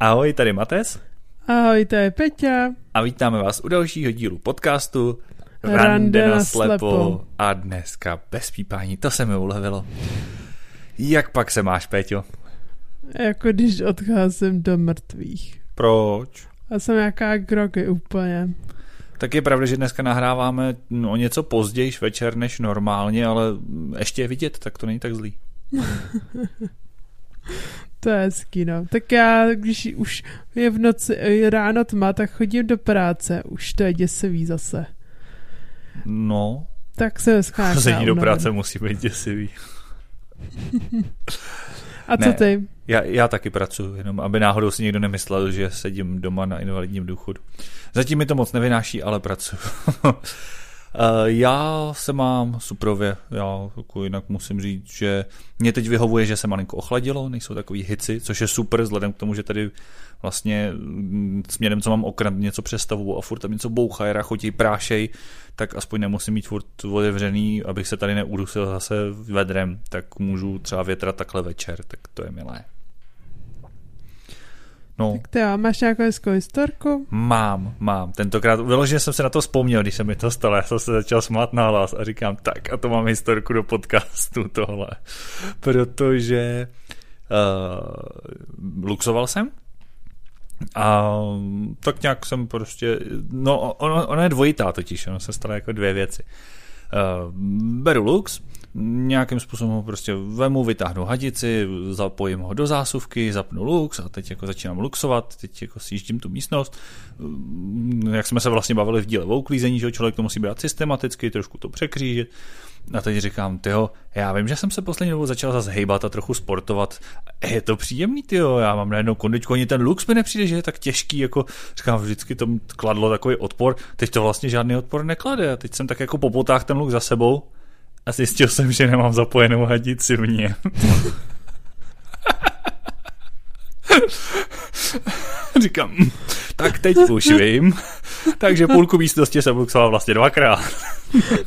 Ahoj, tady Mates. Ahoj, to je Peťa. A vítáme vás u dalšího dílu podcastu Rande Rande na slepo. slepo. A dneska bez pípání, to se mi ulevilo. Jak pak se máš, Peťo? Jako když odcházím do mrtvých. Proč? A jsem jaká grogy úplně. Tak je pravda, že dneska nahráváme no, o něco později večer než normálně, ale ještě je vidět, tak to není tak zlý. To je hezký, no. Tak já, když už je v noci, je ráno tma, tak chodím do práce. Už to je děsivý zase. No, Tak se dneska chození do práce musí být děsivý. A co Ne. ty? Já, já taky pracuji, jenom aby náhodou si někdo nemyslel, že sedím doma na invalidním důchodu. Zatím mi to moc nevynáší, ale pracuji. Eh, já se mám suprově, já jako jinak musím říct, že mě teď vyhovuje, že se malinko ochladilo, nejsou takový hici, což je super, vzhledem k tomu, že tady vlastně mm, směrem, co mám okran, něco přestavu a furt tam něco bouchá, rachotí, prášej, tak aspoň nemusím mít furt otevřený, abych se tady neudusil zase vedrem, tak můžu třeba větrat takhle večer, tak to je milé. No, Tak ty jo, máš nějakou hezkou historku? mám, mám. Tentokrát vyloženě jsem se na to vzpomněl, když se mi to stalo. Já jsem se začal smát na hlas a říkám, tak a to mám historku do podcastu tohle. Protože uh, luxoval jsem a tak nějak jsem prostě, no ono, ono je dvojitá totiž, ono se stalo jako dvě věci. Uh, beru lux, nějakým způsobem ho prostě vemu, vytáhnu hadici, zapojím ho do zásuvky, zapnu lux a teď jako začínám luxovat, teď jako sjíždím tu místnost. Mm, Jak jsme se vlastně bavili v díle o uklízení, že člověk to musí brát systematicky, trošku to překřížit. A teď říkám, tyjo, já vím, že jsem se poslední dobou začal zase hejbat a trochu sportovat. Je to příjemný, tyjo, já mám najednou kondičku, ani ten lux mi nepřijde, že je tak těžký, jako říkám, vždycky to kladlo takový odpor, teď to vlastně žádný odpor neklade. A teď jsem tak jako po potách ten luk za sebou a zjistil jsem, že nemám zapojenou hadici v ní. Říkám, "Hm, tak teď už vím. Takže půlku místnosti jsem luxoval vlastně dvakrát.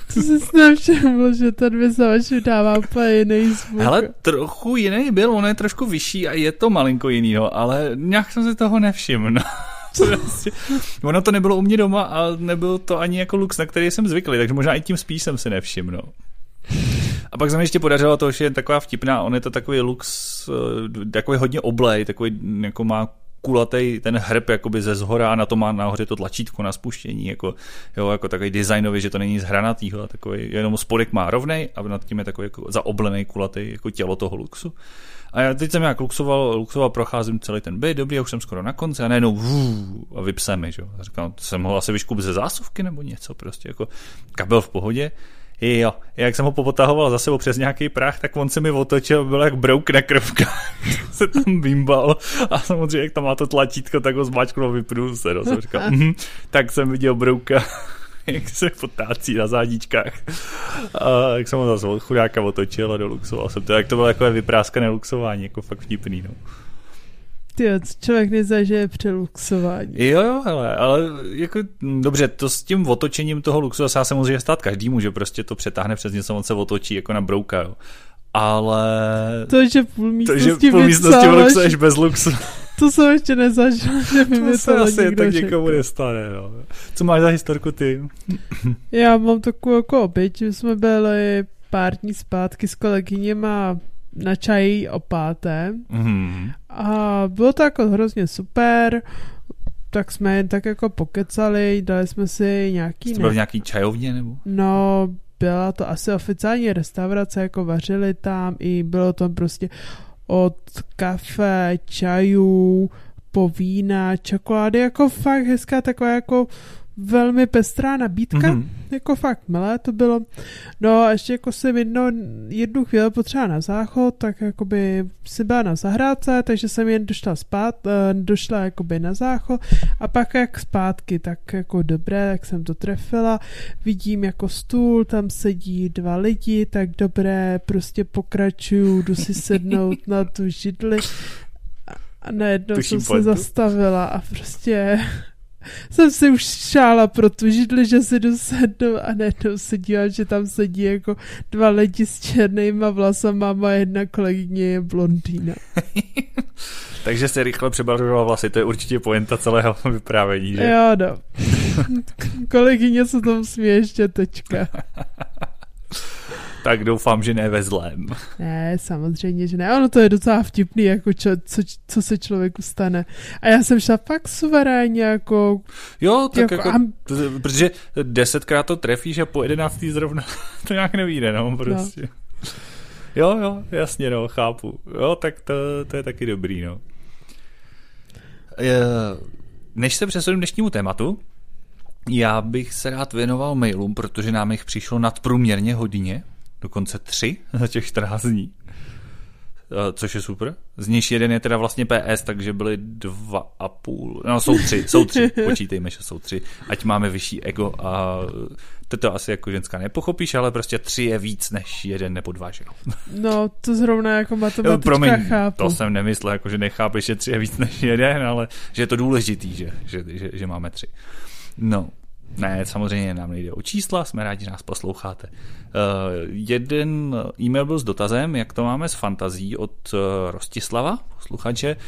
Co jsi nevšiml, že ten vyzavač dává úplně jiný zvuk. Hele, trochu jiný byl, on je trošku vyšší a je to malinko jinýho, ale nějak jsem si toho nevšiml. Ono to nebylo u mě doma a nebyl to ani jako lux, na který jsem zvyklý, takže možná i tím spíš jsem si nevšiml. No. A pak se mi ještě podařilo to, že je taková vtipná, on je to takový lux, eh, takový hodně oblej, takový jako má kulatý ten hrb jakoby ze zhora a na to má nahoře to tlačítko na spuštění, jako, jo, jako takový designový, že to není z hranatýho, takový, jenom spodek má rovnej a nad tím je takový jako zaoblený kulatý jako tělo toho luxu. A já teď jsem jak luxoval, luxoval, procházím celý ten byt, dobrý, já už jsem skoro na konci a najednou vů, a vypse mi, že jo. Říkám, to jsem mohl asi vyškup ze zásuvky nebo něco, prostě jako kabel v pohodě. Jo, jak jsem ho popotahoval za sebou přes nějaký prach, tak on se mi otočil, byl jak brouk na krvkách, se tam bimbal a samozřejmě, jak tam má to tlačítko, tak ho zmáčknul a vypnul se, no, jsem říkal, mhm, tak jsem viděl brouka, jak se potácí na zádičkách. A jak jsem ho zase chudáka otočil a doluxoval jsem to, jak to bylo takové vypráskané luxování, jako fakt vtipný, no. Ty jo, člověk nezažije při luxování. Jo, jo, hele, ale jako, hm, dobře, to s tím otočením toho luxu zase se může stát každému, že prostě to přetáhne přes něco, on se otočí jako na brouka, jo. Ale To, že půl to, místnosti že po místnosti luxuješ bez luxu, to jsem ještě nezažil, že by mi to se to asi někdo tak někomu nestane, no. Co máš za historku ty? Já mám takovou jako oběť, že jsme byli pár dní zpátky s kolegyněma na čaji o páté Mhm. a bylo to jako hrozně super, tak jsme jen tak jako pokecali, dali jsme si nějaký... Jste byl v nějaký čajovně, nebo? No, byla to asi oficiální restaurace, jako vařili tam i bylo tam prostě od kafe, čajů, po vína, čokolády, jako fakt hezká taková jako velmi pestrá nabídka, Mhm. jako fakt milé to bylo. No a ještě jako jsem jedno, jednu chvíli potřeba na záchod, tak jakoby si byla na zahrádce, takže jsem jen došla spát, eh, došla jakoby na záchod a pak jak zpátky, tak jako dobré, jak jsem to trefila, vidím jako stůl, tam sedí dva lidi, tak dobré, prostě pokračuju, jdu si sednout na tu židli a najednou Tuším jsem se pointu. zastavila a prostě jsem si už šála pro tu židli, že si jdu sednout a najednou se dívám, že tam sedí jako dva lidi s černýma vlasama a jedna kolegyně je blondýna. Takže se rychle přebarvovala vlasy, to je určitě pointa celého vyprávění, že? Jo, no. kolegyně se tomu směje ještě teďka. Tak doufám, že ne ve zlém. Ne, samozřejmě, že ne. Ono to je docela vtipný, jako čo, co, co se člověku stane. A já jsem šla fakt suverénně, jako... Jo, tak jako, jako am... protože desetkrát to trefíš a po jedenáctý zrovna to nějak nevíde, no, prostě. No. Jo, jo, jasně, no, chápu. Jo, tak to, to je taky dobrý, no. Než se přesunu dnešnímu tématu, já bych se rád věnoval mailům, protože nám jich přišlo nadprůměrně hodně dokonce tři za těch 14 dní, což je super. Z nich jeden je teda vlastně PS, takže byly dva a půl, no jsou tři, jsou tři, počítejme, že jsou tři, ať máme vyšší ego a to to asi jako ženská nepochopíš, ale prostě tři je víc než jeden nebo dva, že jo? No, to zrovna jako matematička jo, promiň, chápu. to jsem nemyslel, jako že nechápeš, že tři je víc než jeden, ale že je to důležitý, že, že, že, že máme tři. No, ne, samozřejmě nám nejde o čísla, jsme rádi, že nás posloucháte. Uh, jeden e-mail byl s dotazem, jak to máme s fantazí od uh, Rostislava, posluchače, uh,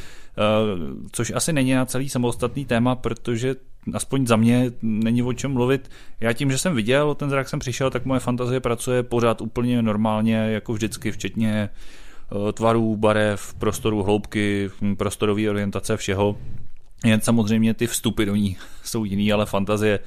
což asi není na celý samostatný téma, protože aspoň za mě není o čem mluvit. Já tím, že jsem viděl, ten zrak jsem přišel, tak moje fantazie pracuje pořád úplně normálně, jako vždycky, včetně tvarů, barev, prostoru, hloubky, prostorové orientace, všeho. Jen samozřejmě ty vstupy do ní jsou jiný, ale fantazie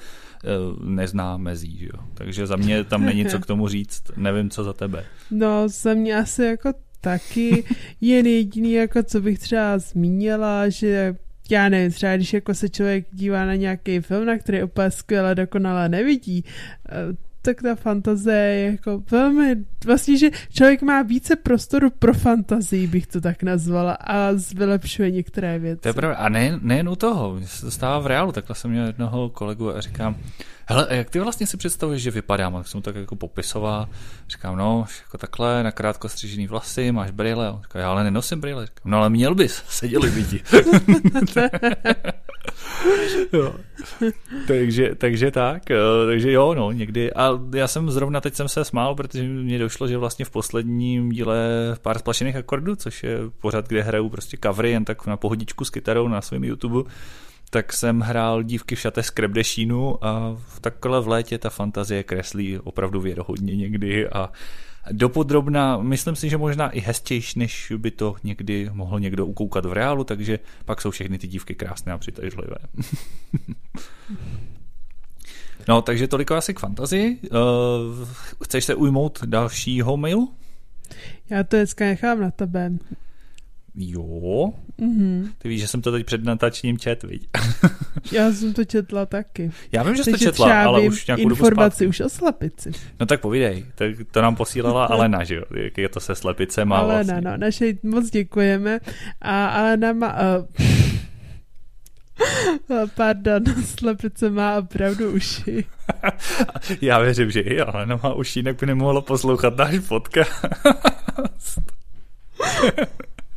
nezná mezí, že jo. Takže za mě tam není co k tomu říct, nevím, co za tebe. No, za mě asi jako taky jen jediný, jako co bych třeba zmínila, že já nevím, třeba když jako se člověk dívá na nějaký film, na který úplně skvěle dokonale nevidí, eh, tak ta fantazie je jako velmi, vlastně, že člověk má více prostoru pro fantazii, bych to tak nazvala, a vylepšuje některé věci. To je pravda. A nejen, nejen u toho, se to stává v reálu, takhle jsem měl jednoho kolegu a říkám, hele, jak ty vlastně si představuješ, že vypadám? Tak jsem tak jako popisoval. Říkám, no, jako takhle, na krátko střížený vlasy, máš brýle. Říkám, já ale nenosím brýle. Říkám, no ale měl bys, seděli lidi. jo. takže, takže tak, takže jo, no, někdy. A já jsem zrovna teď jsem se smál, protože mě došlo, že vlastně v posledním díle pár splašených akordů, což je pořád, kde hraju prostě covery jen tak na pohodičku s kytarou na svém YouTube, tak jsem hrál dívky v šate z Krebdešínu a v takhle v létě ta fantazie kreslí opravdu věrohodně někdy a dopodrobná, myslím si, že možná i hezčejší, než by to někdy mohl někdo ukoukat v reálu, takže pak jsou všechny ty dívky krásné a přitažlivé. no, takže toliko asi k fantazii. Uh, chceš se ujmout dalšího mailu? Já to dneska nechám na tebe. Jo. Mm-hmm. Ty víš, že jsem to teď před natáčením čet, viď? Já jsem to četla taky. Já vím, že jsi to četla, ale už nějakou informaci už o slepici. No tak povídej, tak to nám posílala Alena, že jo? Jak je to se slepicem a Alena, vlastně. no, naše moc děkujeme. A Alena má... Uh, Pardon, slepice má opravdu uši. Já věřím, že i Alena má uši, jinak by nemohla poslouchat náš podcast.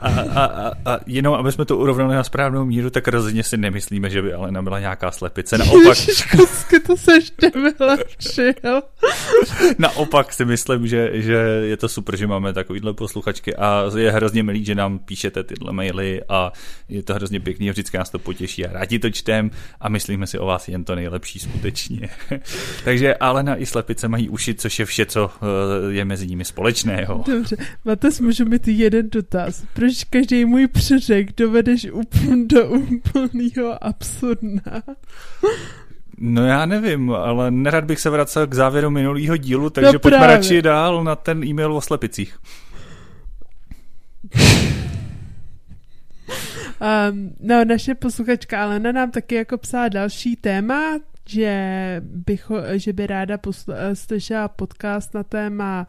A, a, a, a jenom, aby jsme to urovnali na správnou míru, tak rozhodně si nemyslíme, že by Alena byla nějaká slepice. Naopak... Ježiškusky, to se ještě vylepšil. Naopak si myslím, že, že je to super, že máme takovýhle posluchačky a je hrozně milý, že nám píšete tyhle maily a je to hrozně pěkný a vždycky nás to potěší a rádi to čtem a myslíme si o vás jen to nejlepší skutečně. Takže Alena i slepice mají uši, což je vše, co eh, je mezi nimi společného. Dobře, Mates, můžu mít jeden dotaz proč každý můj přeřek dovedeš úplně do úplného absurdna? No já nevím, ale nerad bych se vracel k závěru minulého dílu, takže no pojďme radši dál na ten e-mail o slepicích. Um, no, naše posluchačka Alena nám taky jako psala další téma, že, bych, že by ráda posl- slyšela podcast na téma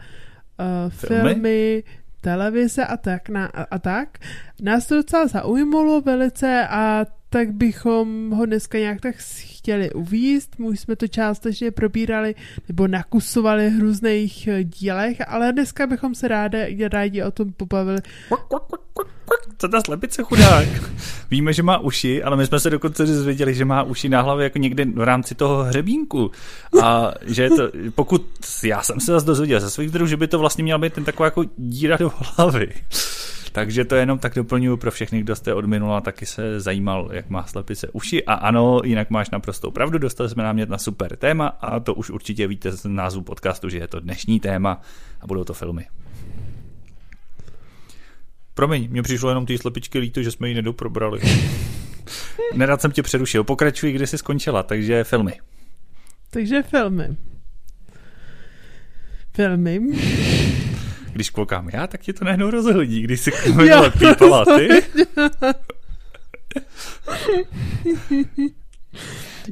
uh, filmy, filmy televize a tak, na, a, tak. Nás to docela zaujmulo velice a tak bychom ho dneska nějak tak chtěli uvíst. My jsme to částečně probírali nebo nakusovali v různých eh, dílech, ale dneska bychom se rádi, rádi o tom pobavili co ta slepice chudák. Víme, že má uši, ale my jsme se dokonce dozvěděli, že má uši na hlavě jako někde v rámci toho hřebínku. A že to, pokud, já jsem se zase dozvěděl ze svých zdrojů, že by to vlastně měla být ten taková jako díra do hlavy. Takže to jenom tak doplňuji pro všechny, kdo jste od minula taky se zajímal, jak má slepice uši. A ano, jinak máš naprostou pravdu, dostali jsme námět na super téma a to už určitě víte z názvu podcastu, že je to dnešní téma a budou to filmy. Promiň, mě přišlo jenom ty slepičky líto, že jsme ji nedoprobrali. Nerad jsem tě přerušil. Pokračuji, kde jsi skončila, takže filmy. Takže filmy. Filmy. Když koukám já, tak ti to najednou rozhodí, když si minule pípala ty.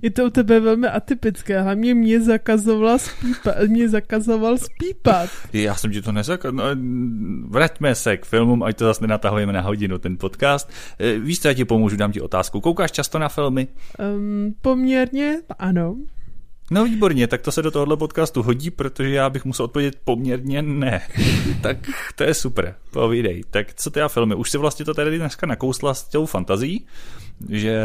Je to u tebe velmi atypické, hlavně mě zakazoval spípat. Mě zakazoval spípat. Já jsem ti to nezakaz... No, vraťme se k filmům, ať to zase nenatahujeme na hodinu ten podcast. Eh, víš co, já ti pomůžu, dám ti otázku. Koukáš často na filmy? Um, poměrně, ano. No výborně, tak to se do tohohle podcastu hodí, protože já bych musel odpovědět poměrně ne. tak to je super, povídej. Tak co ty a filmy? Už si vlastně to tady dneska nakousla s tou fantazí, že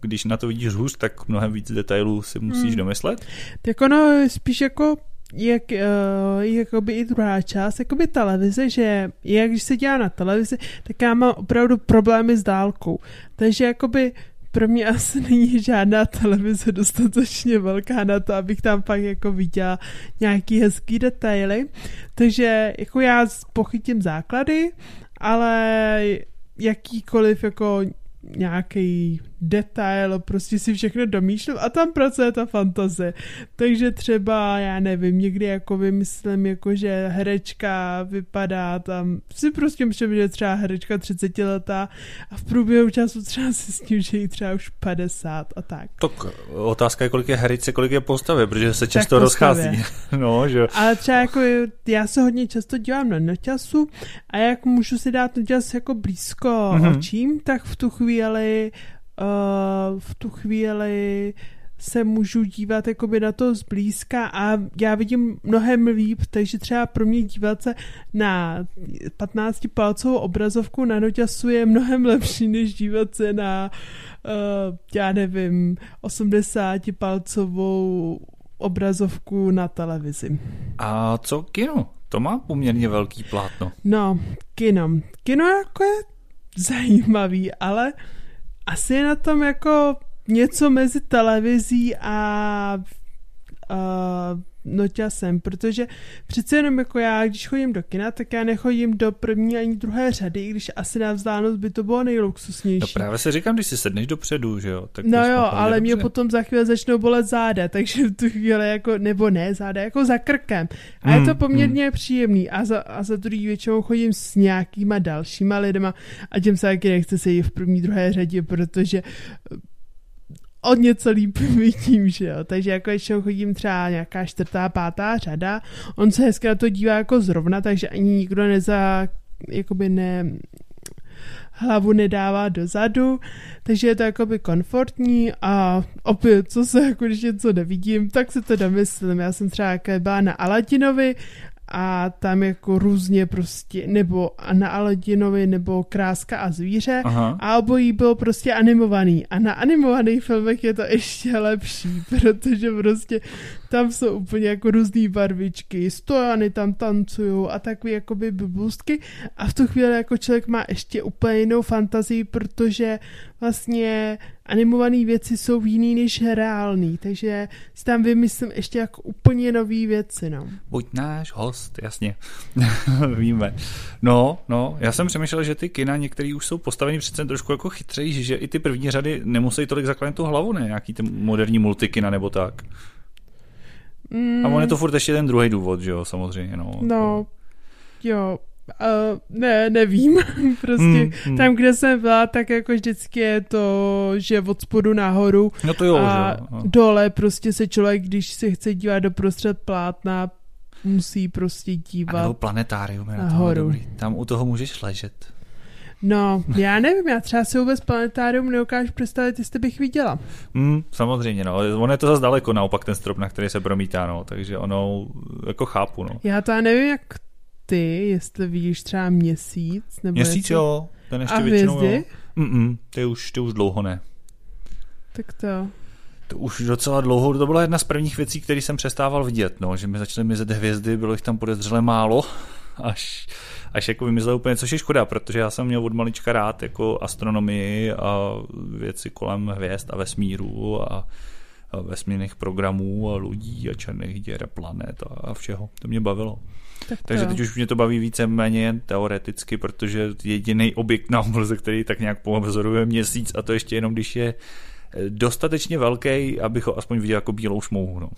když na to vidíš hůř, tak mnohem víc detailů si musíš hmm. domyslet? Tak ono spíš jako jak, uh, jakoby i druhá část, jakoby televize, že jak když se dělá na televizi, tak já mám opravdu problémy s dálkou. Takže jakoby pro mě asi není žádná televize dostatečně velká na to, abych tam pak jako viděla nějaký hezký detaily. Takže jako já pochytím základy, ale jakýkoliv jako nějaký detail, prostě si všechno domýšlím a tam pracuje ta fantazie. Takže třeba, já nevím, někdy jako vymyslím, jako že herečka vypadá tam, si prostě myslím, že třeba herečka 30 letá a v průběhu času třeba si s tím, že jí třeba už 50 a tak. Tak otázka je, kolik je herečce, kolik je postavy, protože se často rozchází. no, že... Ale třeba jako já se hodně často dívám na noťasu a jak můžu si dát noťas jako blízko mm-hmm. očím, tak v tu chvíli uh, v tu chvíli se můžu dívat jakoby na to zblízka a já vidím mnohem líp, takže třeba pro mě dívat se na 15-palcovou obrazovku na noťasu je mnohem lepší, než dívat se na, uh, já nevím, 80-palcovou obrazovku na televizi. A co kino? To má poměrně velký plátno. No, kino. Kino jako je zajímavý, ale uh, asi je na tom jako něco mezi televizí a, a noťasem, protože přece jenom jako já, když chodím do kina, tak já nechodím do první ani druhé řady, i když asi na vzdálenost by to bylo nejluxusnější. No právě se říkám, když si sedneš dopředu, že jo. Tak no jo, ale dobře. mě potom za chvíli začnou bolet záda, takže v tu chvíli jako, nebo ne záda, jako za krkem. A hmm, je to hmm, poměrně hmm. příjemný. A za, a za druhý většinou chodím s nějakýma dalšíma lidma a těm se taky nechce sedět v první, druhé řadě, protože o něco líp vidím, že jo. Takže jako ještě chodím třeba nějaká čtvrtá, pátá řada. On se hezky na to dívá jako zrovna, takže ani nikdo neza, jakoby ne, hlavu nedává dozadu, takže je to jakoby komfortní a opět, co se, jako když něco nevidím, tak se to domyslím. Já jsem třeba byla na Aladinovi a tam jako různě prostě, nebo na Aladinovi, nebo Kráska a zvíře Aha. a obojí bylo prostě animovaný. A na animovaných filmech je to ještě lepší, protože prostě tam jsou úplně jako různé barvičky, stojany tam tancují a takové jakoby bubustky a v tu chvíli jako člověk má ještě úplně jinou fantazii, protože vlastně animované věci jsou jiný než reální, takže si tam vymyslím ještě jako úplně nové věci, no. Buď náš host, jasně, víme. No, no, já jsem přemýšlel, že ty kina některý už jsou postaveny přece trošku jako chytřejší, že i ty první řady nemusí tolik zakládat tu hlavu, ne? Nějaký ty moderní multikina nebo tak. Mm. A on je to furt ještě ten druhý důvod, že jo, samozřejmě. No, no jo, Uh, ne, nevím. prostě hmm, hmm. tam, kde jsem byla, tak jako vždycky je to, že od spodu nahoru no to jo, a že? No. dole prostě se člověk, když se chce dívat do prostřed plátna, musí prostě dívat a nebo planetárium je nahoru. Na Tam u toho můžeš ležet. No, já nevím, já třeba si vůbec planetárium neukážu představit, jestli bych viděla. Mm, samozřejmě, no. On je to zase daleko, naopak ten strop, na který se promítá, no. Takže ono, jako chápu, no. Já to nevím, jak ty, jestli vidíš třeba měsíc. Nebo měsíc, jestli... jo. Ten ještě A většinou, hvězdy? jo. Mm-mm, ty už, ty už dlouho ne. Tak to. To už docela dlouho, to byla jedna z prvních věcí, které jsem přestával vidět, no, že mi začaly mizet hvězdy, bylo jich tam podezřele málo, až, až jako vymizelo úplně, což je škoda, protože já jsem měl od malička rád jako astronomii a věci kolem hvězd a vesmíru a, a vesmírných programů a lidí a černých děr a planet a, a všeho. To mě bavilo. Tak to. Takže teď už mě to baví více méně teoreticky, protože jediný objekt na obloze, který tak nějak pozoruje měsíc a to ještě jenom, když je dostatečně velký, abych ho aspoň viděl jako bílou šmouhu. No.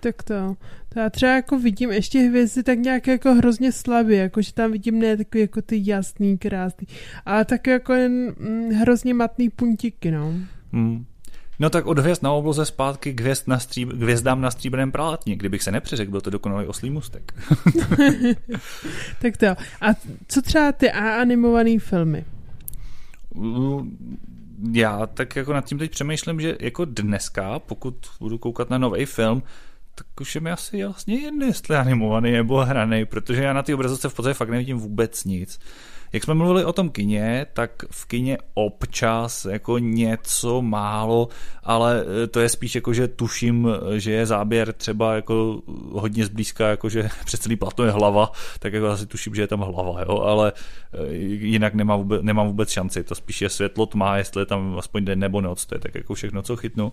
Tak to. to. já třeba jako vidím ještě hvězdy tak nějak jako hrozně slabě, jako že tam vidím ne takový jako ty jasný, krásný, ale tak jako jen mm, hrozně matný puntíky, no. Hmm. No tak od hvězd na obloze zpátky k, hvězd na stříb, k hvězdám na stříbrném prátně. Kdybych se nepřeřekl, byl to dokonalý oslý mustek. tak to. A co třeba ty A animované filmy? Já tak jako nad tím teď přemýšlím, že jako dneska, pokud budu koukat na nový film, tak už je mi asi jasně jedno, jestli animovaný nebo hraný, protože já na ty obrazovce v podstatě fakt nevidím vůbec nic. Jak jsme mluvili o tom kině, tak v kině občas jako něco málo, ale to je spíš jako, že tuším, že je záběr třeba jako hodně zblízka, jako že přes celý plato je hlava, tak jako asi tuším, že je tam hlava, jo, ale jinak nemám vůbec, nemám vůbec šanci, to spíš je světlo tma, jestli je tam aspoň den nebo noc, to je tak jako všechno, co chytnu.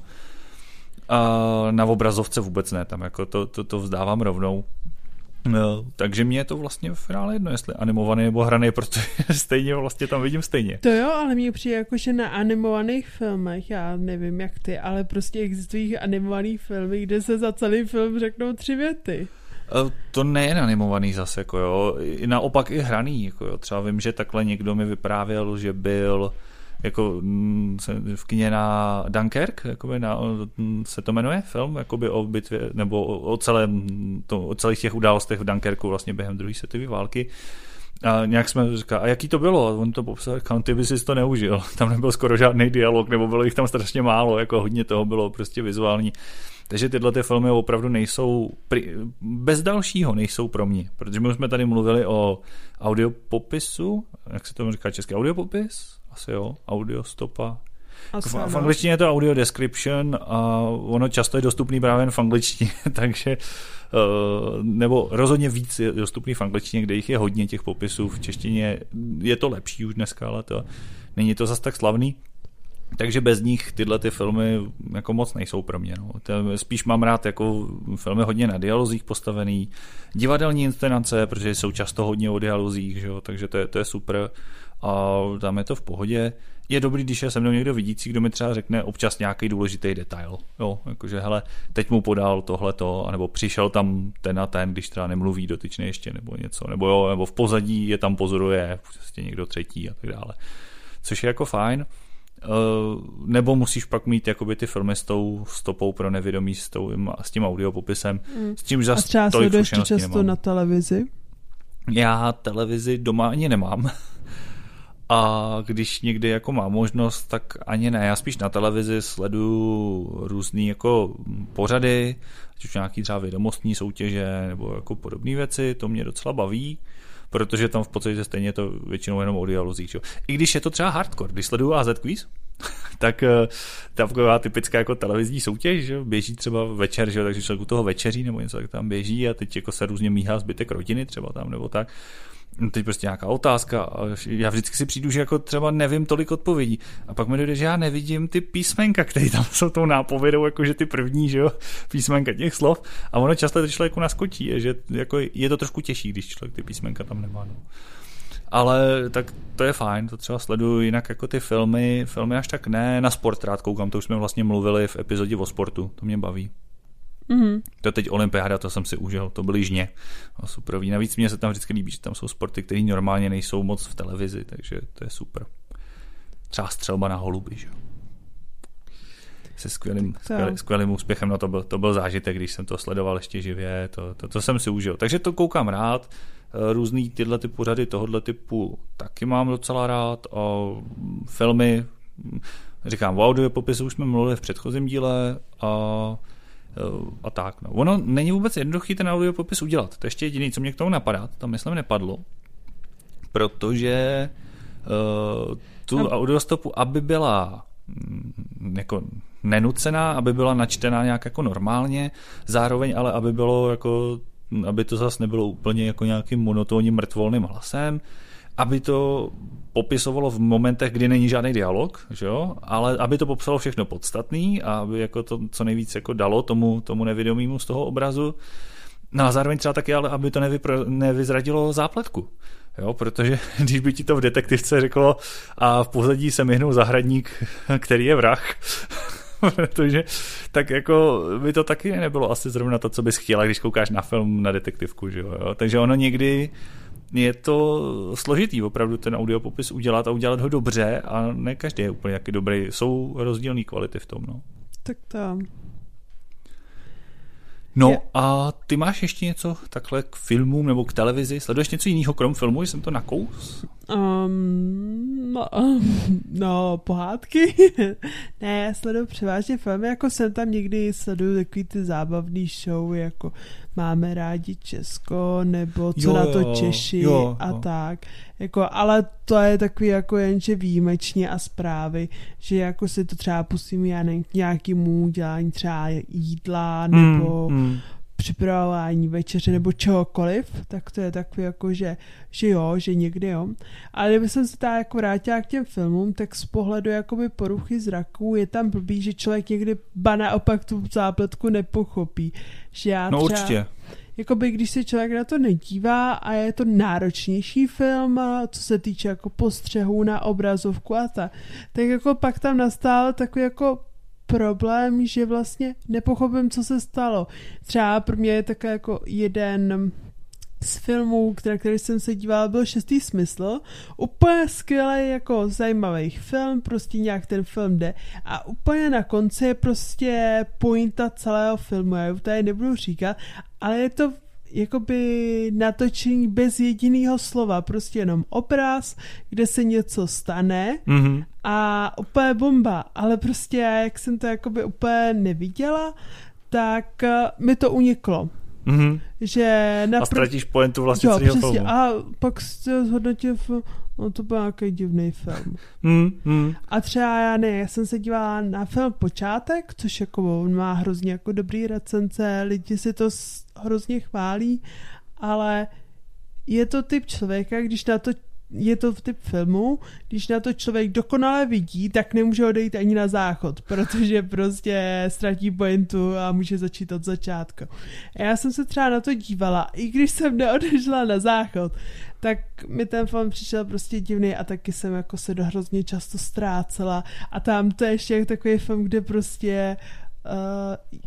A na obrazovce vůbec ne, tam jako to, to, to vzdávám rovnou. No, takže mě je to vlastně v finále jedno, jestli animovaný nebo hraný, protože stejně vlastně tam vidím stejně. To jo, ale mě přijde jako, že na animovaných filmech, já nevím jak ty, ale prostě existují animovaný filmy, kde se za celý film řeknou tři věty. To nejen animovaný zase, jako jo, naopak i hraný, jako jo. Třeba vím, že takhle někdo mi vyprávěl, že byl jako mm, v kině na Dunkirk, jakoby na, se to jmenuje film, jakoby o bitvě, nebo o, celém, to, o celých těch událostech v Dunkerku vlastně během druhé světové války. A nějak jsme říkali, a jaký to bylo? A on to popsal, říkal, ty by si to neužil. Tam nebyl skoro žádný dialog, nebo bylo jich tam strašně málo, jako hodně toho bylo prostě vizuální. Takže tyhle ty filmy opravdu nejsou, bez dalšího nejsou pro mě, protože my jsme tady mluvili o audiopopisu, jak se tomu říká český audiopopis? Asi jo, audio stopa. Asi, v, v angličtině je to audio description a ono často je dostupný právě v angličtině, takže uh, nebo rozhodně víc je dostupný v angličtině, kde jich je hodně těch popisů. V češtině je to lepší už dneska, ale to není to zas tak slavný. Takže bez nich tyhle ty filmy jako moc nejsou pro mě. No. Spíš mám rád jako filmy hodně na dialozích postavený, divadelní inscenace, protože jsou často hodně o dialozích, že jo? takže to je, to je super a tam je to v pohodě. Je dobrý, když je se mnou někdo vidící, kdo mi třeba řekne občas nějaký důležitý detail. Jo, jakože hele, teď mu podal tohleto, anebo přišel tam ten a ten, když třeba nemluví dotyčně ještě, nebo něco, nebo jo, nebo v pozadí je tam pozoruje prostě někdo třetí a tak dále. Což je jako fajn. Uh, nebo musíš pak mít jakoby ty filmy s tou stopou pro nevědomí, s, tou, s tím audiopopisem, mm. s tím zase A třeba sleduješ často nemám. na televizi? Já televizi doma ani nemám. A když někdy jako mám možnost, tak ani ne. Já spíš na televizi sleduju různé jako pořady, ať už nějaký třeba vědomostní soutěže nebo jako podobné věci, to mě docela baví protože tam v podstatě stejně to většinou jenom o dialozích. I když je to třeba hardcore, když sleduju AZ Quiz, tak eh, taková typická jako televizní soutěž, že? běží třeba večer, že? takže člověk u toho večeří nebo něco tak tam běží a teď jako se různě míhá zbytek rodiny třeba tam nebo tak teď prostě nějaká otázka já vždycky si přijdu, že jako třeba nevím tolik odpovědí a pak mi dojde, že já nevidím ty písmenka, které tam jsou tou nápovědou, jakože ty první, že jo, písmenka těch slov a ono často to člověku naskočí, že jako je to trošku těžší, když člověk ty písmenka tam nemá. No. Ale tak to je fajn, to třeba sleduju, jinak jako ty filmy, filmy až tak ne, na sport rád koukám, to už jsme vlastně mluvili v epizodě o sportu, to mě baví. Mm-hmm. To teď olympiáda, to jsem si užil, to byly žně. A super. Navíc mě se tam vždycky líbí, že tam jsou sporty, které normálně nejsou moc v televizi, takže to je super. Třeba střelba na holuby, že? se skvělým, skvělým, skvělým úspěchem. No to byl, to byl zážitek, když jsem to sledoval ještě živě, to, to, to jsem si užil. Takže to koukám rád. Eh, různý tyhle ty pořady tohohle typu taky mám docela rád. A filmy, říkám, o audio popisu už jsme mluvili v předchozím díle a a tak. No. Ono není vůbec jednoduchý ten audio popis udělat. To je ještě jediný, co mě k tomu napadá. To tam myslím nepadlo. Protože uh, tu audiostopu, aby byla mm, jako nenucená, aby byla načtená nějak jako normálně, zároveň ale aby bylo jako, aby to zase nebylo úplně jako nějakým monotónním mrtvolným hlasem, aby to popisovalo v momentech, kdy není žádný dialog, že jo? ale aby to popsalo všechno podstatný a aby jako to co nejvíc jako dalo tomu, tomu nevědomímu z toho obrazu. No a zároveň třeba taky, ale aby to nevypro, nevyzradilo zápletku. Jo, protože když by ti to v detektivce řeklo a v pozadí se myhnul zahradník, který je vrah, protože tak jako by to taky nebylo asi zrovna to, co bys chtěla, když koukáš na film na detektivku, že jo? takže ono někdy je to složitý opravdu ten audiopopis udělat a udělat ho dobře a ne každý je úplně jaký dobrý. Jsou rozdílné kvality v tom. No. Tak to No je. a ty máš ještě něco takhle k filmům nebo k televizi? Sleduješ něco jiného krom filmu, jsem to nakous? Um, no, no, pohádky. ne, já sleduju převážně filmy, jako jsem tam někdy sleduju takový ty zábavný show, jako máme rádi Česko, nebo co jo, na to Češi jo, a jo. tak. Jako, ale to je takový jako jenže výjimečně a zprávy, že jako si to třeba pustím já nevím, k nějakému dělání třeba jídla, hmm, nebo hmm, hmm připravování večeře nebo čehokoliv, tak to je takový jako, že, že jo, že někdy jo. Ale kdyby jsem se tak jako vrátila k těm filmům, tak z pohledu jakoby poruchy zraku je tam blbý, že člověk někdy ba naopak tu zápletku nepochopí. Že já no třeba, určitě. Jakoby když se člověk na to nedívá a je to náročnější film, co se týče jako postřehů na obrazovku a tak, tak jako pak tam nastal takový jako problém, že vlastně nepochopím, co se stalo. Třeba pro mě je také jako jeden z filmů, které, který jsem se díval, byl Šestý smysl. Úplně skvělý, jako zajímavý film, prostě nějak ten film jde. A úplně na konci je prostě pointa celého filmu, já to tady nebudu říkat, ale je to jakoby natočení bez jediného slova, prostě jenom obraz, kde se něco stane mm-hmm. a úplně bomba, ale prostě jak jsem to jakoby úplně neviděla, tak uh, mi to uniklo. Mm-hmm. Že napr- a ztratíš pointu vlastně jo, celého přesně. filmu. A pak se zhodnotil, no to byl nějaký divný film. Mm, mm. A třeba já ne, já jsem se dívala na film Počátek, což jako on má hrozně jako dobrý recenze, lidi si to hrozně chválí, ale je to typ člověka, když na to je to v typ filmu, když na to člověk dokonale vidí, tak nemůže odejít ani na záchod, protože prostě ztratí pointu a může začít od začátku. A já jsem se třeba na to dívala, i když jsem neodešla na záchod, tak mi ten film přišel prostě divný a taky jsem jako se do hrozně často ztrácela a tam to je ještě takový film, kde prostě uh,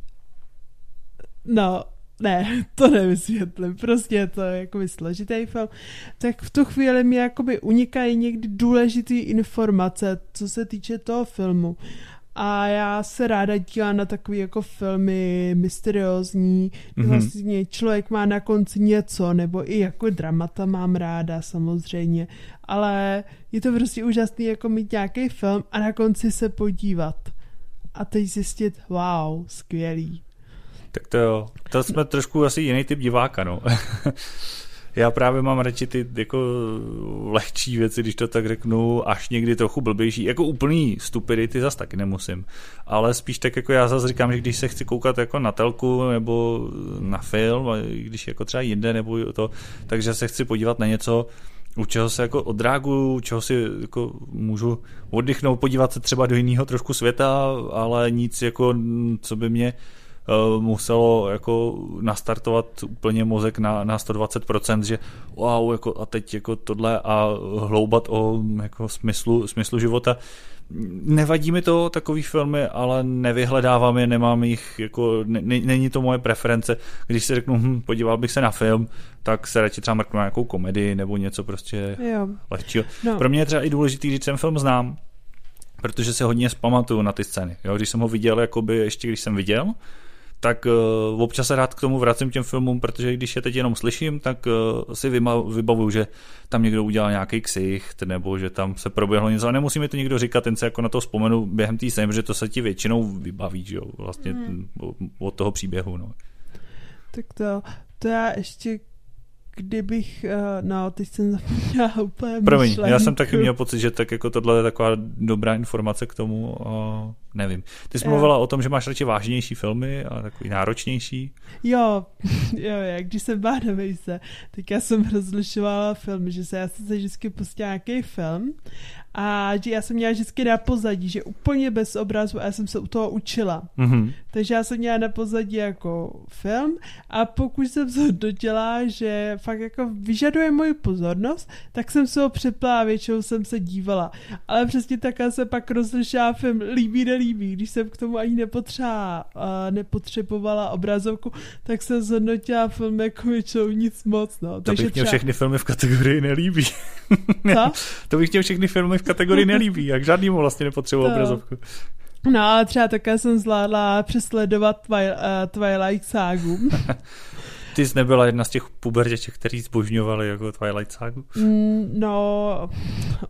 no, ne, to nevysvětlím, prostě je to jako složitý film, tak v tu chvíli mi jakoby unikají někdy důležité informace, co se týče toho filmu. A já se ráda dívám na takové jako filmy mysteriózní, mm-hmm. vlastně člověk má na konci něco, nebo i jako dramata mám ráda samozřejmě, ale je to prostě úžasný jako mít nějaký film a na konci se podívat a teď zjistit, wow, skvělý. Tak to jo. To jsme trošku asi jiný typ diváka, no. Já právě mám radši ty jako lehčí věci, když to tak řeknu, až někdy trochu blbější. Jako úplný stupidity zas taky nemusím. Ale spíš tak jako já zase říkám, že když se chci koukat jako na telku nebo na film, když jako třeba jinde nebo to, takže se chci podívat na něco, u čeho se jako odrágu, u čeho si jako můžu oddychnout, podívat se třeba do jiného trošku světa, ale nic jako, co by mě muselo jako nastartovat úplně mozek na, na 120%, že wow, jako a teď jako tohle a hloubat o jako smyslu, smyslu života. Nevadí mi to takový filmy, ale nevyhledávám je, nemám jich, jako, ne, není to moje preference. Když si řeknu, hm, podíval bych se na film, tak se radši třeba mrknu na nějakou komedii nebo něco prostě jo. lehčího. No. Pro mě je třeba i důležitý, když ten film znám, protože se hodně zpamatuju na ty scény. Jo? Když jsem ho viděl, jakoby ještě když jsem viděl, tak uh, občas se rád k tomu vracím těm filmům, protože když je teď jenom slyším, tak uh, si vybavuju, že tam někdo udělal nějaký ksicht, nebo že tam se proběhlo něco, a nemusí mi to někdo říkat, ten se jako na to vzpomenu během té scény, že to se ti většinou vybaví, že jo, vlastně hmm. od toho příběhu, no. Tak to, to já ještě kdybych, uh, no, teď jsem zapomněla úplně Promiň, myšlenku. já jsem taky měl pocit, že tak jako tohle je taková dobrá informace k tomu, uh, nevím. Ty jsi Jo. mluvila o tom, že máš radši vážnější filmy a takový náročnější. Jo, jo, jak když jsem byla na vejce, tak já jsem rozlišovala filmy, že se já jsem se vždycky pustila nějaký film a že já jsem měla vždycky na pozadí, že úplně bez obrazu a já jsem se u toho učila. Mhm. Takže já jsem měla na pozadí jako film a pokud jsem se dodělala, že fakt jako vyžaduje moji pozornost, tak jsem se ho přepla většinou jsem se dívala. Ale přesně takhle se pak rozlišila film líbí, nelíbí. Když jsem k tomu ani nepotřeba, uh, nepotřebovala obrazovku, tak jsem zhodnotila film jako většinou nic moc. No. To bych měl všechny filmy v kategorii nelíbí. Co? to bych měl všechny filmy v kategorii nelíbí, jak žádnýmu vlastně nepotřebuji To. obrazovku. No a třeba také jsem zvládla přesledovat Twi- uh, Twilight ságu. Ty jsi nebyla jedna z těch pubertěček, kteří zbožňovali jako Twilight Sagu? Mm, No,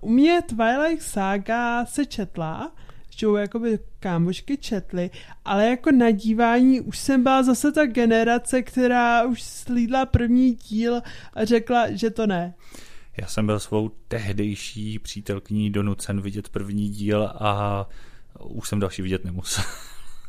u mě Twilight Saga se četla, že ju jakoby kámošky četly, ale jako na dívání už jsem byla zase ta generace, která už slídla první díl a řekla, že to ne. Já jsem byl svou tehdejší přítelkyní donucen vidět první díl a už jsem další vidět nemusel.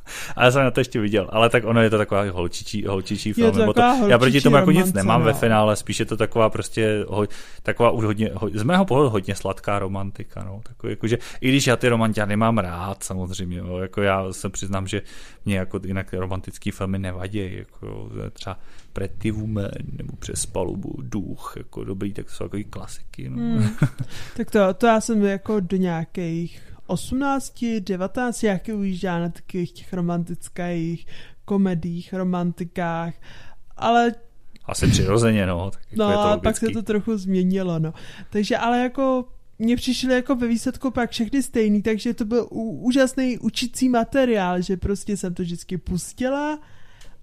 Ale jsem na to ještě viděl, ale tak ono je to taková holčičí, holčičí film. to nebo to, taková já proti holčičí tomu jako nic nemám no. ve finále, spíš je to taková prostě, ho, taková už hodně, ho, z mého pohledu hodně sladká romantika. No. Takový, jako, že, I když já ty romanty já nemám rád samozřejmě, jo. jako já se přiznám, že mě jako jinak romantický filmy nevadí, jako třeba Pretty Woman nebo Přes palubu, Duch, jako dobrý, tak to jsou takový klasiky. No. Hmm. Tak to, to já jsem jako do nějakých 18, 19, jak ujíždá na takových těch romantických komedích, romantikách, ale Asi přirozeně, no. Tak jako No je to a pak se logický. to trochu změnilo, no. Takže ale jako mně přišly jako ve výsledku pak všechny stejný, takže to byl úžasný učící materiál, že prostě jsem to vždycky pustila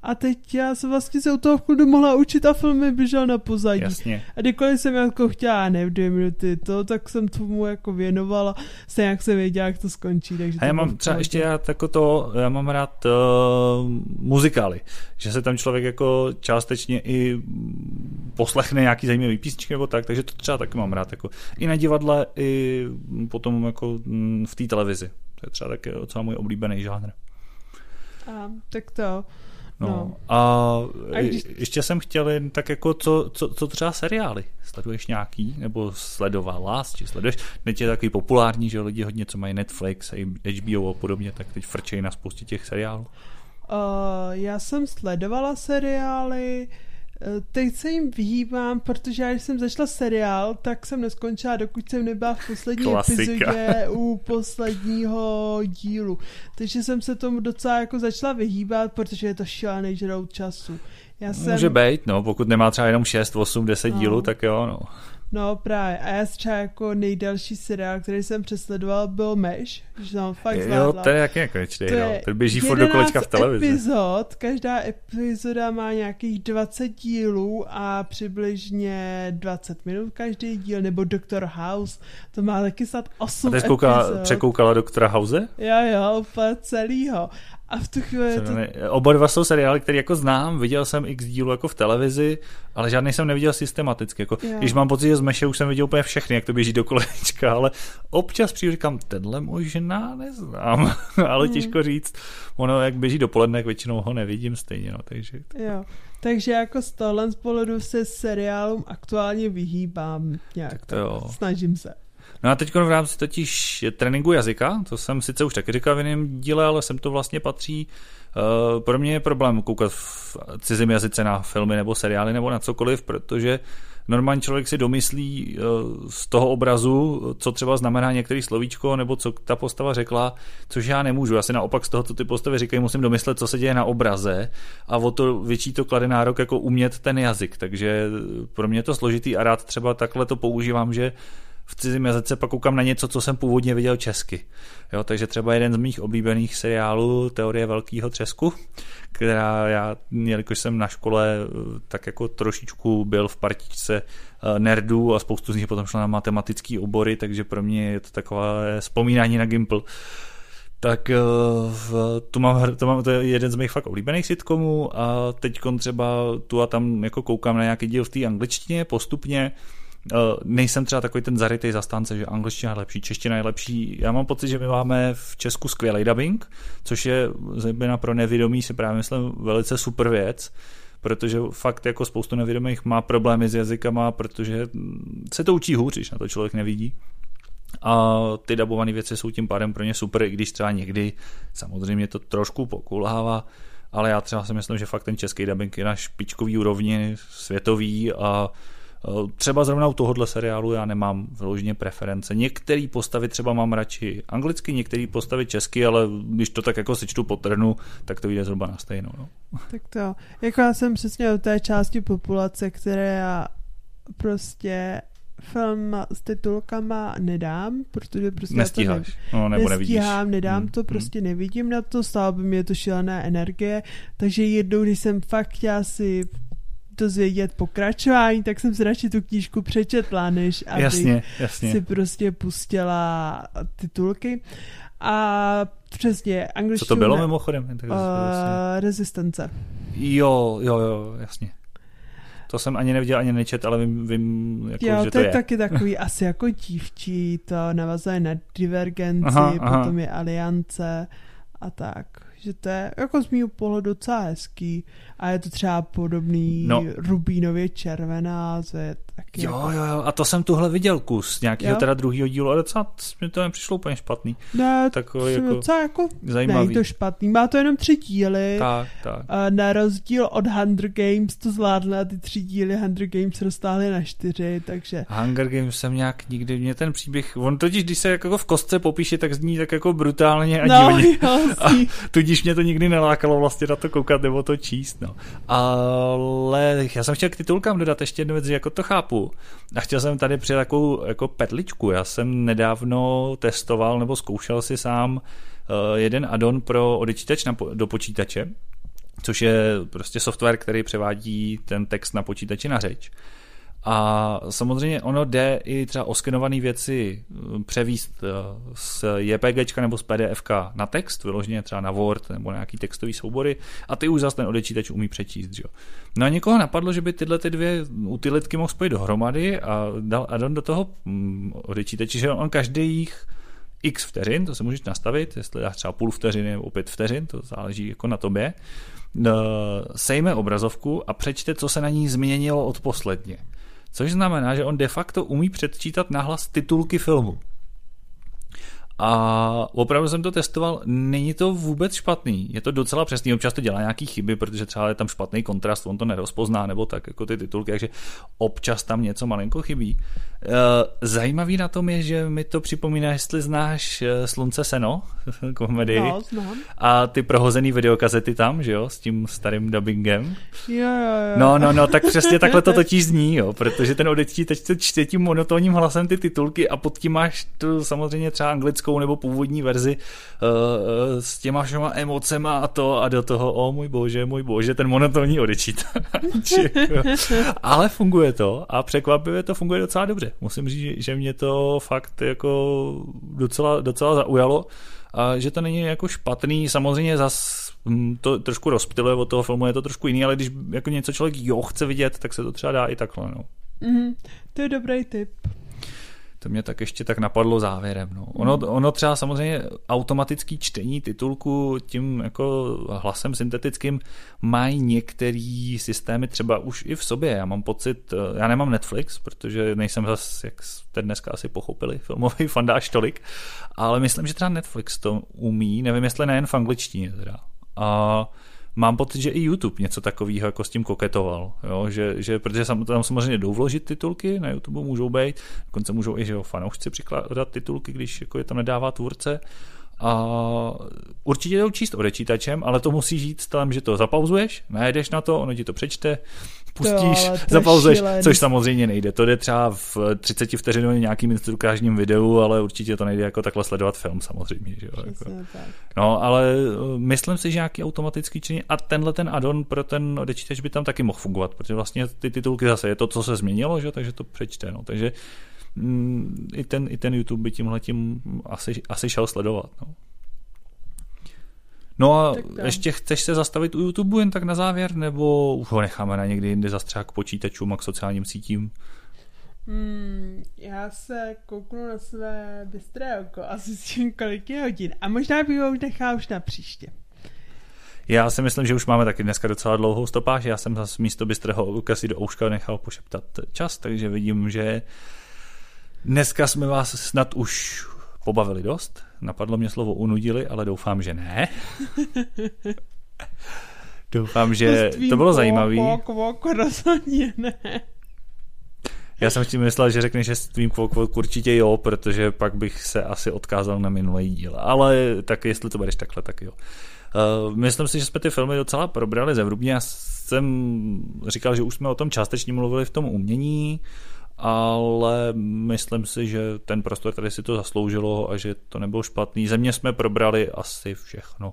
a teď já jsem vlastně se u toho v klidu mohla učit a film mi běžel na pozadí. Jasně. A kdykoliv jsem jako chtěla, ne, dvě minuty to, tak jsem tomu jako věnovala, se jak jsem věděla, jak to skončí. Takže A já mám třeba ještě rád jako to, já mám rád uh, muzikály, že se tam člověk jako částečně i poslechne nějaký zajímavý písničky nebo tak, takže to třeba taky mám rád jako i na divadle, i potom jako mm, v té televizi. To je třeba taky docela můj oblíbený žánr. A, tak to, No. No. A, A když- ještě jsem chtěl jen tak jako, co, co, co třeba seriály? Sleduješ nějaký? Nebo sledovala? Či sleduješ? Teď je takový populární, že lidi hodně, co mají Netflix, a HBO a podobně, tak teď frčejí na spoustě těch seriálů. Uh, já jsem sledovala seriály, eh, teď se jim vyhýbám, protože já když jsem začala seriál, tak jsem neskončila, dokud jsem nebyla v poslední Klasika. epizodě u posledního dílu. Takže jsem se tomu docela jako začala vyhýbat, protože je to šílený žrout času. Já jsem, Může být, no, pokud nemá třeba jenom 6, 8, 10 No. dílů, tak jo, no. No právě. A já třeba jako nejdelší seriál, který jsem přesledoval, byl Mesh, že jsem fakt Jo, zvládla. to je jaký nekonečný, To no. Ten běží furt do kolečka v 11 televizi. epizod, každá epizoda má nějakých 20 dílů a přibližně 20 minut každý díl, nebo Doctor House, to má taky snad 8 A jsi koukala, epizod. překoukala doktora House? Jo, jo, úplně celýho. A v tu chvíli to... Oba dva jsou seriály, které jako znám, viděl jsem x dílů jako v televizi, ale žádný jsem neviděl systematicky. Jako, Jo. když mám pocit, že z Meše už jsem viděl úplně všechny, jak to běží do kolečka, ale občas přijdu říkám, tenhle možná neznám, ale Hmm. těžko říct. Ono, jak běží dopoledne, jak většinou ho nevidím stejně, no, takže Jo. Takže jako z tohle z pohledu se seriálům aktuálně vyhýbám nějak. Tak to jo. Snažím se. No a teď v rámci totiž tréninku jazyka, to jsem sice už taky říkal v jiném díle, ale sem to vlastně patří. Uh, pro mě je problém koukat v cizím jazyce na filmy nebo seriály nebo na cokoliv, protože normální člověk si domyslí uh, z toho obrazu, co třeba znamená některý slovíčko nebo co ta postava řekla, což já nemůžu. Já si naopak z toho, co ty postavy říkají, musím domyslet, co se děje na obraze a o to větší to klade nárok jako umět ten jazyk. Takže pro mě je to složitý a rád třeba takhle to používám, že v cizím jazyce pak koukám na něco, co jsem původně viděl česky. Jo, takže třeba jeden z mých oblíbených seriálů Teorie velkého třesku, která já, jelikož jsem na škole eh, tak jako trošičku byl v partičce eh, nerdů a spoustu z nich potom šlo na matematické obory, takže pro mě je to takové vzpomínání na Gimple. tak to, mám, to, mám, to je jeden z mých fakt oblíbených sitcomů a teď třeba tu a tam jako koukám na nějaký díl v té angličtině postupně. Uh, nejsem třeba takový ten zarytý zastánce, že angličtina je lepší, čeština je lepší. Já mám pocit, že my máme v Česku skvělý dubbing, což je zejména pro nevědomí si právě myslím velice super věc protože fakt jako spoustu nevědomých má problémy s jazykama, protože se to učí hůř, když na to člověk nevidí. A ty dabované věci jsou tím pádem pro ně super, i když třeba někdy samozřejmě to trošku pokulhává, ale já třeba si myslím, že fakt ten český dubbing je na špičkový úrovni, světový a Třeba zrovna u tohohle seriálu já nemám vyloženě preference. Některé postavy třeba mám radši anglicky, některé postavy česky, ale když to tak jako si čtu po trnu, tak to jde zhruba na stejnou. No. Tak to, jako já jsem přesně o té části populace, které já prostě film s titulkama nedám, protože prostě Nestíháš, já to ne, no, nebo nestíhám, nevidíš. nedám hmm, to, prostě hmm. nevidím na to, stalo by mě to šílená energie, takže jednou, když jsem fakt chtěla si dozvědět pokračování, tak jsem si radši tu knížku přečetla, než aby jasně, jasně. si prostě pustila titulky. A přesně, angličtina... Co to bylo mimochodem? Uh, rezistence. Jo, jo, jo, jasně. To jsem ani neviděl, ani nečet, ale vím, vím jako, jo, že to, to je, je taky takový asi jako dívčí, to navazuje na divergenci, aha, aha. potom je aliance a tak. Že to je jako z mého pohledu docela hezký a je to třeba podobný no. rubínově červená, to je taky Jo, jako... jo, jo, a to jsem tuhle viděl kus nějakého teda druhého dílu a docela mi to nepřišlo úplně špatný. Ne, Takový jako docela jako zajímavý. To špatný, má to jenom tři díly. Tak, tak. A na rozdíl od Hunger Games to zvládla ty tři díly Hunger Games roztáhly na čtyři, takže... Hunger Games jsem nějak nikdy, mě ten příběh, on totiž, když se jako v kostce popíše, tak zní tak jako brutálně a no, divně. Jo, a tudíž mě to nikdy nelákalo vlastně na to koukat nebo to číst, no. Ale já jsem chtěl k titulkám dodat ještě jednu věc, že jako to chápu. A chtěl jsem tady přijít takovou jako petličku. Já jsem nedávno testoval nebo zkoušel si sám uh, jeden addon pro odečítač na, do počítače, což je prostě software, který převádí ten text na počítači na řeč. A samozřejmě ono jde i třeba oskenované věci hm, převíst eh, z JPG nebo z PDF na text, vyloženě třeba na Word nebo na nějaký textový soubory a ty už zase ten odečítač umí přečíst. Že? No a někoho napadlo, že by tyhle ty dvě utilitky mohl spojit dohromady a dal addon do toho hm, odečítače, že on každých x vteřin, to se můžeš nastavit, jestli dáš třeba půl vteřiny nebo pět vteřin, to záleží jako na tobě, eh, sejme obrazovku a přečte, co se na ní změnilo od posledně. Což znamená, že on de facto umí předčítat nahlas titulky filmu. A opravdu jsem to testoval, není to vůbec špatný, je to docela přesný, občas to dělá nějaký chyby, protože třeba je tam špatný kontrast, on to nerozpozná, nebo tak jako ty titulky, takže občas tam něco malinko chybí. Eh, zajímavý na tom je, že mi to připomíná, jestli znáš eh, Slunce seno, komedii. No, znám. A ty prohozený videokazety tam, že jo, s tím starým dubbingem. Jo, jo, jo. No, no, no, tak přesně takhle to totiž zní, jo, protože ten odečtí teď se čte tím monotónním hlasem ty titulky a pod tím máš tu samozřejmě třeba anglickou nebo původní verzi uh, s těma všema emocema a to a do toho, o můj bože, můj bože, ten monotónní odečítač. Ale funguje to a překvapivě to funguje docela dobře. Musím říct, že mě to fakt jako docela, docela zaujalo a že to není jako špatný, samozřejmě zas hm, to trošku rozptiluje od toho filmu, je to trošku jiný, ale když jako něco člověk jo chce vidět, tak se to třeba dá i takhle, no. Mm, to je dobrý tip. To mě tak ještě tak napadlo závěrem. No. Ono, mm. ono třeba samozřejmě automatický čtení titulku tím jako hlasem syntetickým mají některé systémy třeba už i v sobě. Já mám pocit, já nemám Netflix, protože nejsem zase, jak jste dneska asi pochopili, filmový fandáš tolik, ale myslím, že třeba Netflix to umí, nevím, jestli nejen v angličtině teda. A mám pocit, že i YouTube něco takového jako s tím koketoval, jo? Že, že, protože tam samozřejmě jdou vložit titulky, na YouTube můžou být, dokonce můžou i že jo, fanoušci přikládat titulky, když jako je tam nedává tvůrce, a určitě jdou číst odečítačem, ale to musí žít tam, že to zapauzuješ, najedeš na to, ono ti to přečte, pustíš, to, zapauzuješ, což samozřejmě nejde. To jde třeba v 30 vteřinovém nějakým instruktážním videu, ale určitě to nejde jako takhle sledovat film samozřejmě. Že jo, jako. No, ale uh, myslím si, že nějaký automatický činí a tenhle ten addon pro ten odečítač by tam taky mohl fungovat, protože vlastně ty titulky zase je to, co se změnilo, že? takže to přečte. No. Takže mm, i ten, i ten YouTube by tímhle tím asi, asi šel sledovat. No. No a ještě chceš se zastavit u YouTube jen tak na závěr, nebo už ho necháme na někdy jinde zastřák k počítačům a k sociálním sítím? Hmm, já se kouknu na své bystré oko a zjistím, kolik je hodin. A možná bych ho nechal už na příště. Já si myslím, že už máme taky dneska docela dlouhou stopáž. Já jsem zase místo bystrého oka si do ouška nechal pošeptat čas, takže vidím, že dneska jsme vás snad už pobavili dost. Napadlo mě slovo unudili, ale doufám, že ne. doufám, že to bylo zajímavé. rozhodně ne. Já jsem tím myslel, že řekneš, že s tvým kvok určitě jo, protože pak bych se asi odkázal na minulý díl. Ale tak jestli to budeš takhle, tak jo. Uh, myslím si, že jsme ty filmy docela probrali zevrubně. Já jsem říkal, že už jsme o tom částečně mluvili v tom umění, ale myslím si, že ten prostor tady si to zasloužilo a že to nebylo špatný. Země jsme probrali asi všechno.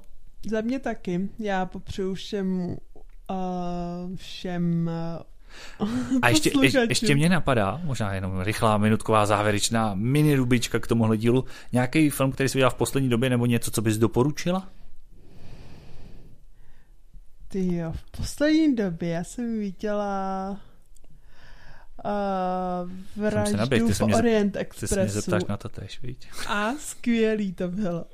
Za mě taky. Já popřeju všem uh, všem uh, a ještě, je, ještě mě napadá, možná jenom rychlá minutková závěrečná mini rubička k tomuhle dílu, nějaký film, který jsi viděl v poslední době, nebo něco, co bys doporučila? Ty jo, v poslední době já jsem viděla uh, vraždu naběh, v mě, Orient Expressu. Ty se mě zeptáš na to tež, víš. A skvělý to bylo.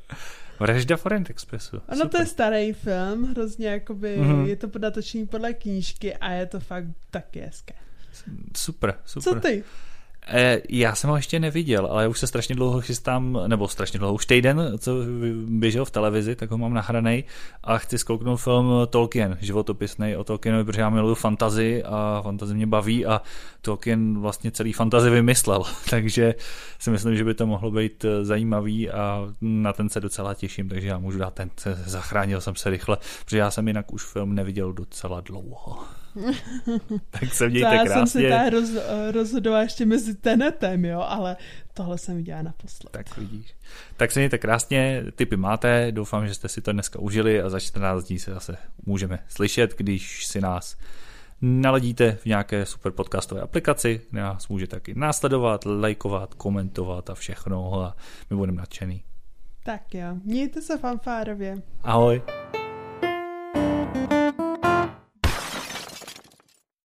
Vražda v Orient Expressu. Ano, Super. to je starý film, hrozně jakoby, mm-hmm. je to natočený podle knížky a je to fakt taky hezké. Super, super. Co ty? E, já jsem ho ještě neviděl, ale už se strašně dlouho chystám, nebo strašně dlouho, už týden, co běžel v televizi, tak ho mám nahranej a chci zkouknout film Tolkien, životopisný o Tolkienovi, protože já miluju fantazy a fantazy mě baví a Tolkien vlastně celý fantazy vymyslel, takže si myslím, že by to mohlo být zajímavý a na ten se docela těším, takže já můžu dát ten, zachránil jsem se rychle, protože já jsem jinak už film neviděl docela dlouho. Tak se mějte já krásně. Já jsem si tady roz, rozhodovala ještě mezi tenetem, jo, ale tohle jsem viděla naposled. Tak vidíš. Tak se mějte krásně, typy máte, doufám, že jste si to dneska užili a za 14 dní se zase můžeme slyšet, když si nás naladíte v nějaké super podcastové aplikaci, nás může taky následovat, lajkovat, komentovat a všechno a my budeme nadšený. Tak jo, mějte se fanfárově. Ahoj.